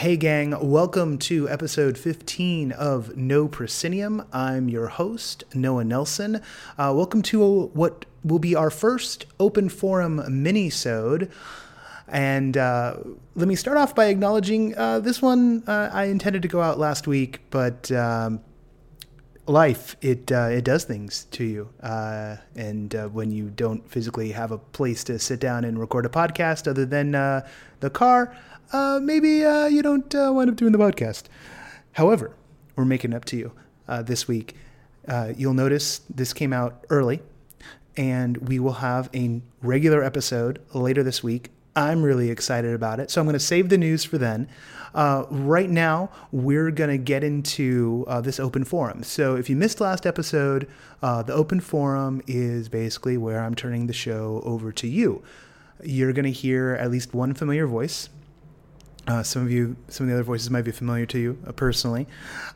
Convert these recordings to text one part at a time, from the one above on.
Hey, gang, welcome to episode 15 of No Proscenium. I'm your host, Noah Nelson. Uh, welcome to what will be our first open forum mini-sode. And uh, let me start off by acknowledging uh, this one uh, I intended to go out last week, but um, life it uh, it does things to you, uh, and uh, when you don't physically have a place to sit down and record a podcast other than uh, the car, uh, maybe uh, you don't wind up doing the podcast. However, we're making up to you this week. you'll notice this came out early, and we will have a regular episode later this week. I'm really excited about it, so I'm going to save the news for then. Uh, right now, we're going to get into uh, this open forum. So if you missed last episode, uh, the open forum is basically where I'm turning the show over to you. You're going to hear at least one familiar voice. Uh, some of you, some of the other voices might be familiar to you uh, personally.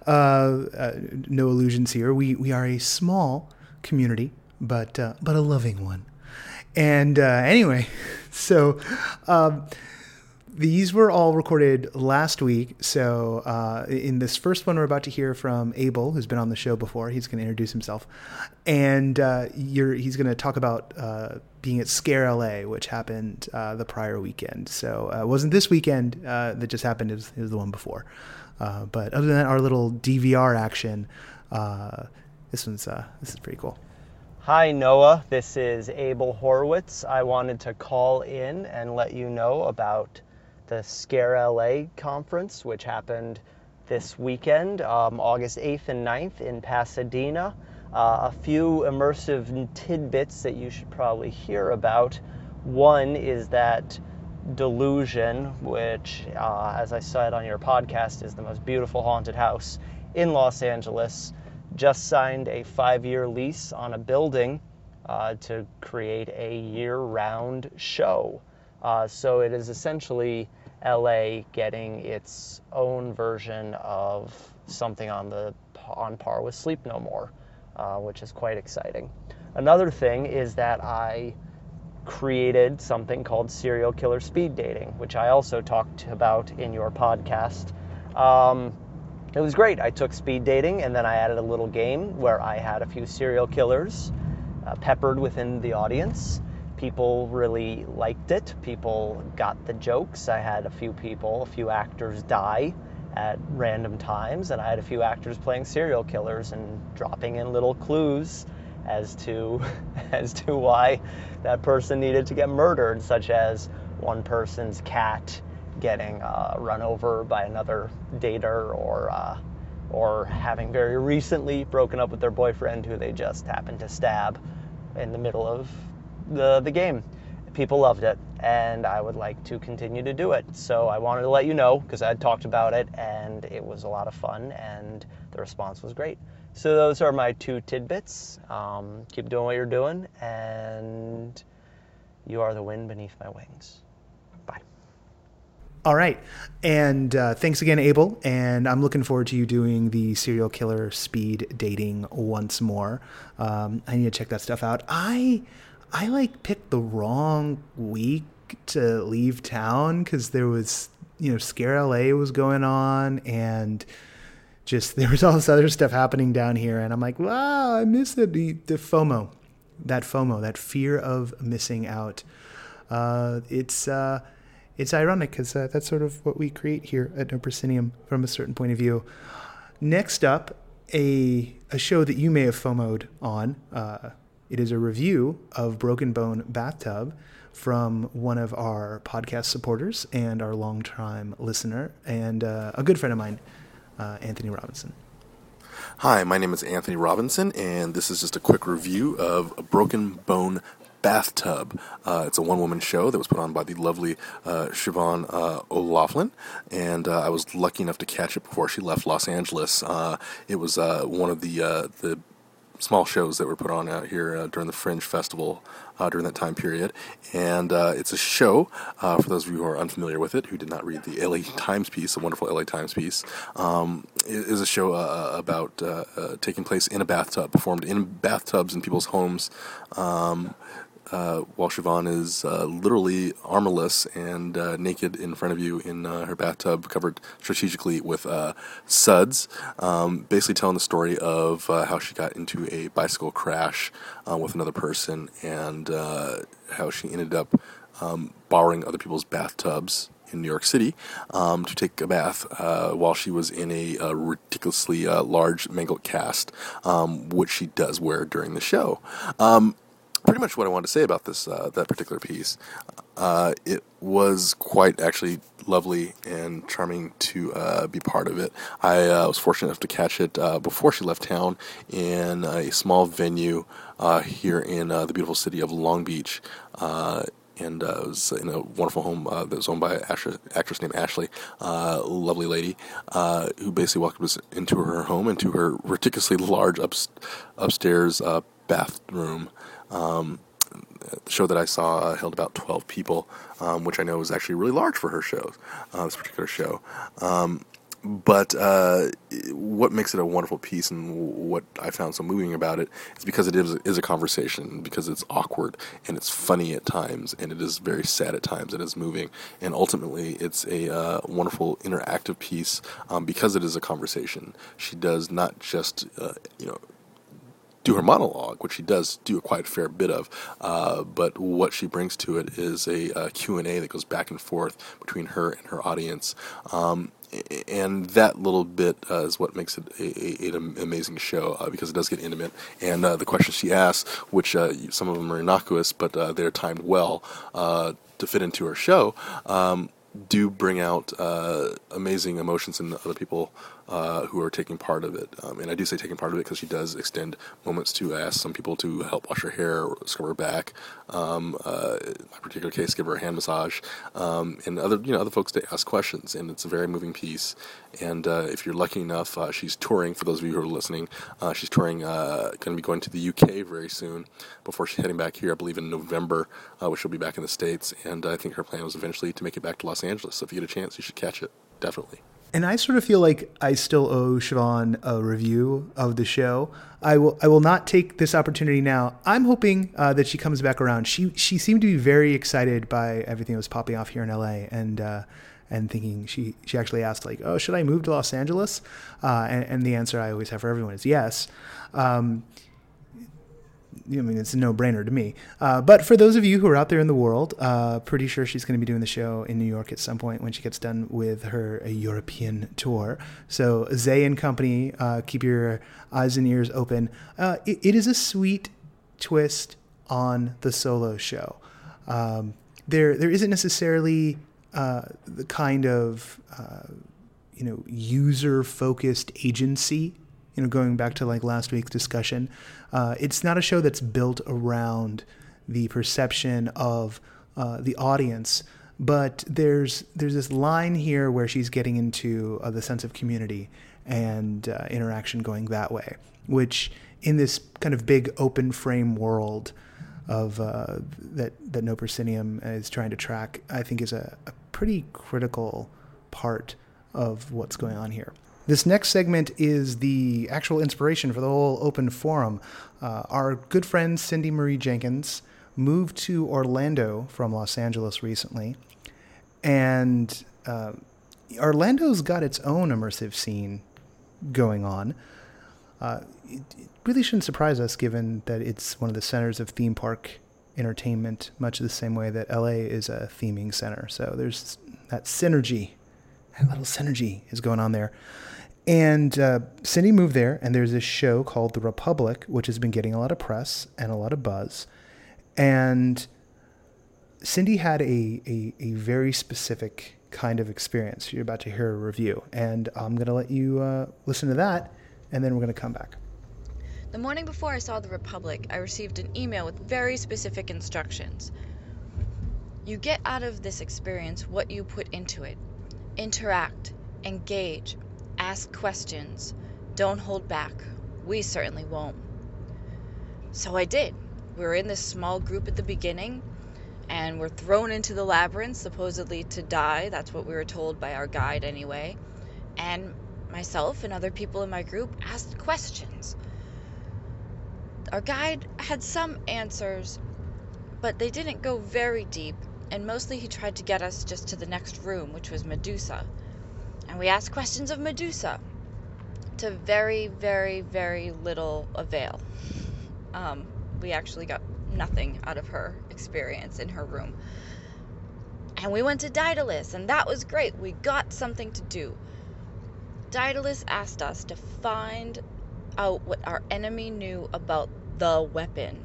Uh, no illusions here. We we are a small community, but but a loving one. And anyway, so. Um, these were all recorded last week. So, uh, in this first one, we're about to hear from Abel, who's been on the show before. He's going to introduce himself, and uh, he's going to talk about uh, being at Scare LA, which happened uh, the prior weekend. So, uh, it wasn't this weekend uh, that just happened; it was, it was the one before. but other than that, our little DVR action, this one's this is pretty cool. Hi, Noah. This is Abel Horowitz. I wanted to call in and let you know about the Scare LA conference, which happened this weekend, um, August 8th and 9th in Pasadena. Uh, a few immersive tidbits that you should probably hear about. One is that Delusion, which, uh, as I said on your podcast, is the most beautiful haunted house in Los Angeles, just signed a five year lease on a building uh, to create a year round show. Uh, so it is essentially LA getting its own version of something on the on par with Sleep No More, uh, which is quite exciting. Another thing is that I created something called serial killer speed dating, which I also talked about in your podcast. Um, it was great. I took speed dating and then I added a little game where I had a few serial killers uh, peppered within the audience people really liked it. People got the jokes. I had a few people, a few actors die at random times, and I had a few actors playing serial killers and dropping in little clues as to as to why that person needed to get murdered, such as one person's cat getting uh, run over by another dater, or uh, or having very recently broken up with their boyfriend who they just happened to stab in the middle of the, the game. People loved it, and I would like to continue to do it. So I wanted to let you know because I had talked about it, and it was a lot of fun, and the response was great. So those are my two tidbits. Um, keep doing what you're doing, and you are the wind beneath my wings. Bye. All right. And uh, thanks again, Abel. And I'm looking forward to you doing the serial killer speed dating once more. Um, I need to check that stuff out. I I like picked the wrong week to leave town because there was, you know, Scare LA was going on and just there was all this other stuff happening down here. And I'm like, wow, I miss it. The, the FOMO, that FOMO, that fear of missing out. Uh, it's, uh, it's ironic because uh, that's sort of what we create here at No Proscenium from a certain point of view. Next up, a, a show that you may have FOMOed on. It is a review of Broken Bone Bathtub from one of our podcast supporters and our longtime listener and uh, a good friend of mine, uh, Anthony Robinson. Hi, my name is Anthony Robinson, and this is just a quick review of Broken Bone Bathtub. Uh, it's a one woman show that was put on by the lovely uh, Siobhan uh, O'Loughlin, and uh, I was lucky enough to catch it before she left Los Angeles. Uh, it was uh, one of the the small shows that were put on out here uh, during the Fringe Festival uh, during that time period. And uh, it's a show, uh, for those of you who are unfamiliar with it, who did not read the LA Times piece, a wonderful LA Times piece, um, is a show uh, uh, about taking place in a bathtub, performed in bathtubs in people's homes. Um, uh, while Siobhan is uh, literally armorless and uh, naked in front of you in uh, her bathtub, covered strategically with uh, suds, um, basically telling the story of uh, how she got into a bicycle crash with another person and how she ended up um, borrowing other people's bathtubs in New York City um, to take a bath uh, while she was in a, a ridiculously uh, large mangled cast, um, which she does wear during the show. Um, pretty much what I wanted to say about this uh, that particular piece. Uh, it was quite actually lovely and charming to uh, be part of it. I uh, was fortunate enough to catch it uh, before she left town in a small venue uh, here in the beautiful city of Long Beach and uh, was in a wonderful home that was owned by an actress, named Ashley, lovely lady, who basically welcomed us into her home, into her ridiculously large up, upstairs bathroom. Um, the show that I saw held about 12 people, um, which I know was actually really large for her shows, uh, this particular show. Um, but uh, what makes it a wonderful piece and what I found so moving about it is because it is, is a conversation, because it's awkward and it's funny at times and it is very sad at times. And It is moving and ultimately it's a uh, wonderful interactive piece um, because it is a conversation. She does not just uh, you know do her monologue, which she does do a quite fair bit of. Uh, but what she brings to it is a, a, Q&A that goes back and forth between her and her audience. Um, and that little bit uh, is what makes it a, a, an amazing show uh, because it does get intimate. And uh, the questions she asks, which uh, some of them are innocuous, but uh, they're timed well uh, to fit into her show, um, do bring out amazing emotions in other people uh, who are taking part of it. Um, and I do say taking part of it because she does extend moments to ask some people to help wash her hair, scrub her back. Um, uh, in my particular case, give her a hand massage, um, and other you know other folks to ask questions. And it's a very moving piece. And uh, if you're lucky enough, uh, she's touring. For those of you who are listening, uh, she's touring. Going to be going to the UK very soon before she's heading back here. I believe in November, which she'll be back in the states. And I think her plan was eventually to make it back to Los Angeles. So if you get a chance, you should catch it. Definitely. And I sort of feel like I still owe Siobhan a review of the show. I will I will not take this opportunity now. I'm hoping uh, that she comes back around. She she seemed to be very excited by everything that was popping off here in LA, and uh, and thinking she she actually asked like, oh, should I move to Los Angeles? Uh, and, and, the answer I always have for everyone is yes. Um, I mean, it's a no-brainer to me. Uh, but for those of you who are out there in the world, uh, pretty sure she's going to be doing the show in New York at some point when she gets done with her European tour. So Zay and company, uh, keep your eyes and ears open. Uh, it, it is a sweet twist on the solo show. Um, there, there isn't necessarily uh, the kind of uh, you know user-focused agency you know, going back to like last week's discussion, uh, it's not a show that's built around the perception of uh, the audience, but there's there's this line here where she's getting into uh, the sense of community and uh, interaction going that way, which in this kind of big open frame world of uh, that that No Proscenium is trying to track, I think is a, a pretty critical part of what's going on here. This next segment is the actual inspiration for the whole open forum. Uh, our good friend Cindy Marie Jenkins moved to Orlando from Los Angeles recently, and uh, Orlando's got its own immersive scene going on. Uh, it, it really shouldn't surprise us given that it's one of the centers of theme park entertainment, much the same way that LA is a theming center. So there's that synergy, that little synergy is going on there. And uh, Cindy moved there, and there's this show called The Republic, which has been getting a lot of press and a lot of buzz. And Cindy had a, a, a very specific kind of experience. You're about to hear a review, and I'm going to let you uh, listen to that, and then we're going to come back. The morning before I saw The Republic, I received an email with very specific instructions. You get out of this experience what you put into it. Interact, engage, Ask questions. Don't hold back. We certainly won't. So I did. We were in this small group at the beginning, and we're thrown into the labyrinth, supposedly to die. That's what we were told by our guide, anyway. And myself and other people in my group asked questions. Our guide had some answers, But they didn't go very deep, and mostly he tried to get us just to the next room, which was Medusa. And we asked questions of Medusa to very, very, very little avail. Um, we actually got nothing out of her experience in her room. And we went to Daedalus, and that was great. We got something to do. Daedalus asked us to find out what our enemy knew about the weapon.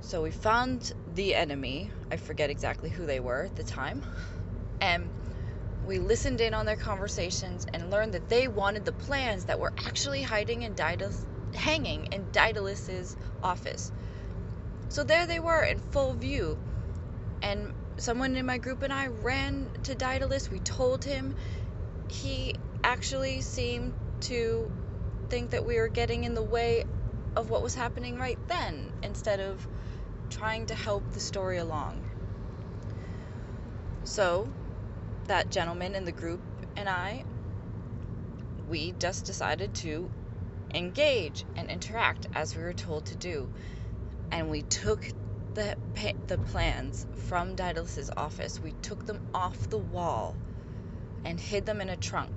So we found the enemy. I forget exactly who they were at the time. And we listened in on their conversations and learned that they wanted the plans that were actually hiding in Daedalus, hanging in Daedalus's office. So there they were in full view. And someone in my group and I ran to Daedalus. We told him. He actually seemed to think that we were getting in the way of what was happening right then instead of trying to help the story along. So, that gentleman in the group and I, we just decided to engage and interact as we were told to do. And we took the, the plans from Daedalus's office, we took them off the wall and hid them in a trunk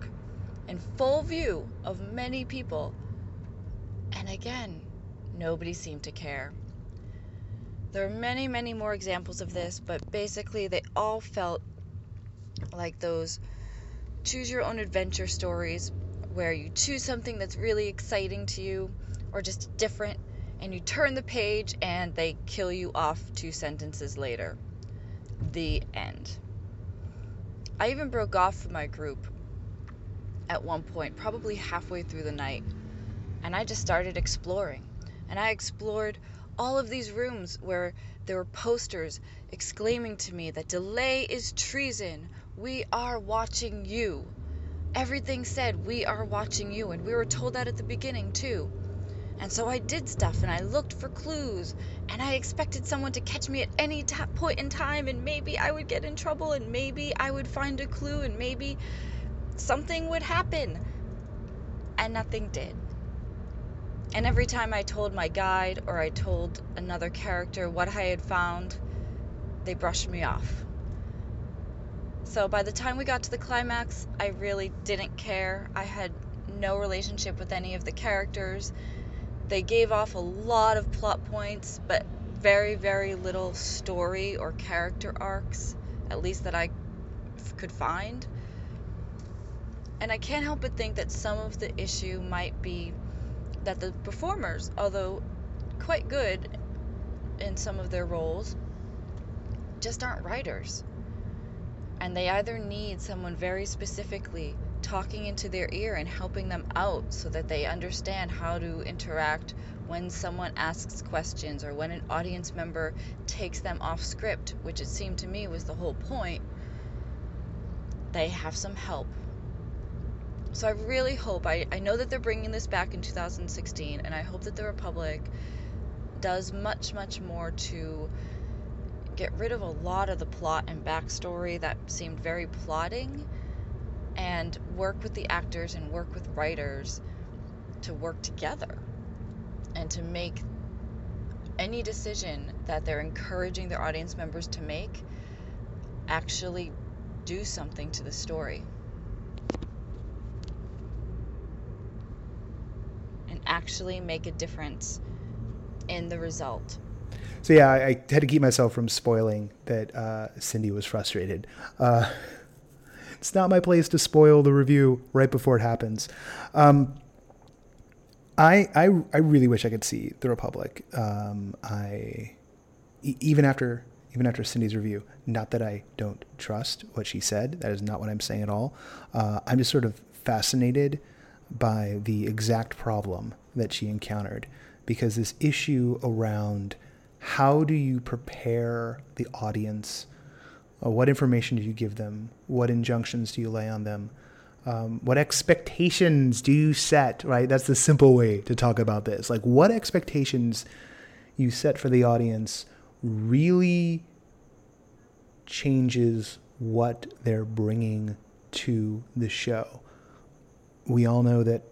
in full view of many people. And again, nobody seemed to care. There are many, many more examples of this, but basically, they all felt like those choose your own adventure stories where you choose something that's really exciting to you or just different and you turn the page and they kill you off two sentences later. The end. I even broke off from my group at one point, probably halfway through the night, and I just started exploring. And I explored all of these rooms where there were posters exclaiming to me that delay is treason. We are watching you. Everything said, We are watching you. And we were told that at the beginning, too. And so I did stuff and I looked for clues and I expected someone to catch me at any t- point in time and maybe I would get in trouble and maybe I would find a clue and maybe something would happen. And nothing did. And every time I told my guide or I told another character what I had found, they brushed me off. So by the time we got to the climax, I really didn't care. I had no relationship with any of the characters. They gave off a lot of plot points, but very, very little story or character arcs, at least that I f- could find. And I can't help but think that some of the issue might be that the performers, although quite good in some of their roles, just aren't writers. And they either need someone very specifically talking into their ear and helping them out so that they understand how to interact when someone asks questions or when an audience member takes them off script, which it seemed to me was the whole point. They have some help so I really hope, I, I know that they're bringing this back in 2016, and I hope that the Republic does much, much more to get rid of a lot of the plot and backstory that seemed very plotting and work with the actors and work with writers to work together and to make any decision that they're encouraging their audience members to make actually do something to the story. And actually make a difference in the result. So yeah, I, I had to keep myself from spoiling that uh, Cindy was frustrated. Uh, it's not my place to spoil the review right before it happens. Um, I, I I really wish I could see the Republic. Um, I even after even after Cindy's review, not that I don't trust what she said. That is not what I'm saying at all. Uh, I'm just sort of fascinated by the exact problem that she encountered because this issue around how do you prepare the audience? Uh, what information do you give them? What injunctions do you lay on them? Um, what expectations do you set? Right, that's the simple way to talk about this. Like, what expectations you set for the audience really changes what they're bringing to the show. We all know that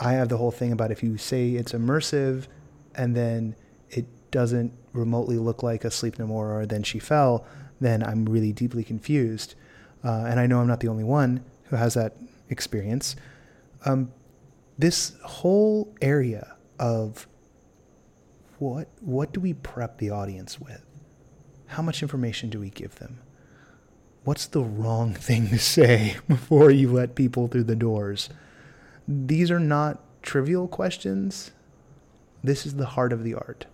I have the whole thing about if you say it's immersive and then it doesn't remotely look like a Sleep No More or Then She Fell, then I'm really deeply confused. Uh, and I know I'm not the only one who has that experience. Um, this whole area of what what do we prep the audience with? How much information do we give them? What's the wrong thing to say before you let people through the doors? These are not trivial questions. This is the heart of the art.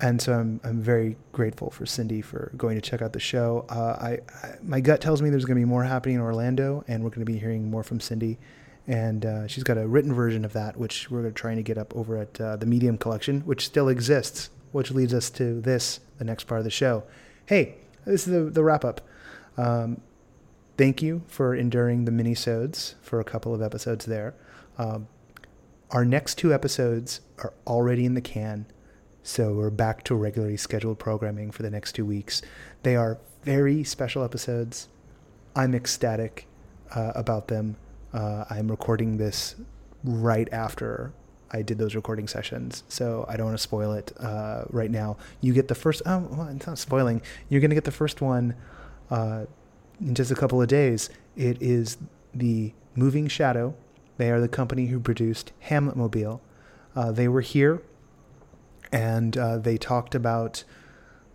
And so I'm, I'm very grateful for Cindy for going to check out the show. Uh, I, I, my gut tells me there's going to be more happening in Orlando, and we're going to be hearing more from Cindy. And uh, she's got a written version of that, which we're trying to get up over at uh, the Medium Collection, which still exists. Which leads us to this, the next part of the show. Hey, this is the, the wrap up. Um, thank you for enduring the mini-sodes for a couple of episodes there. Um, our next two episodes are already in the can, so we're back to regularly scheduled programming for the next two weeks. They are very special episodes. I'm ecstatic uh, about them. Uh, I'm recording this right after I did those recording sessions, so I don't want to spoil it uh, right now. You get the first. Oh, well, it's not spoiling. You're going to get the first one uh, in just a couple of days. It is the Moving Shadow. They are the company who produced Hamlet Mobile. Uh, they were here, and uh, they talked about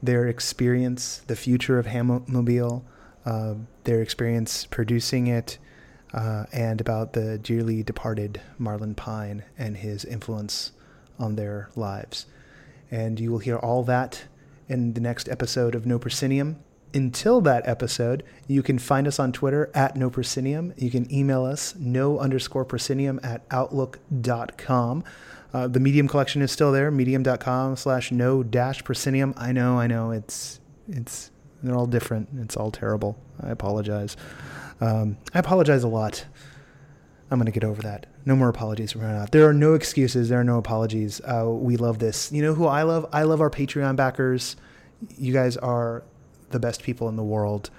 their experience, the future of Hamlet Mobile, uh, their experience producing it uh, and about the dearly departed Marlon Pine and his influence on their lives. And you will hear all that in the next episode of No Proscenium. Until that episode, you can find us on Twitter at No Proscenium. You can email us no underscore proscenium at outlook.com. Uh, the Medium collection is still there, medium.com slash no dash proscenium. I know, I know, it's, it's, they're all different. It's all terrible. I apologize. Um, I apologize a lot. I'm going to get over that. No more apologies from out. There are no excuses. There are no apologies. Uh, we love this. You know who I love? I love our Patreon backers. You guys are the best people in the world.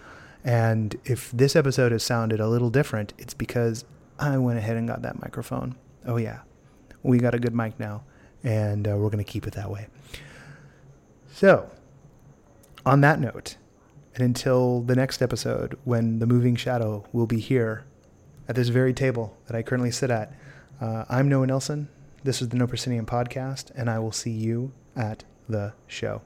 And if this episode has sounded a little different, it's because I went ahead and got that microphone. Oh, yeah. We got a good mic now, and uh, we're going to keep it that way. So, on that note, and until the next episode, when the moving shadow will be here at this very table that I currently sit at, uh, I'm Noah Nelson. This is the No Proscenium podcast, and I will see you at the show.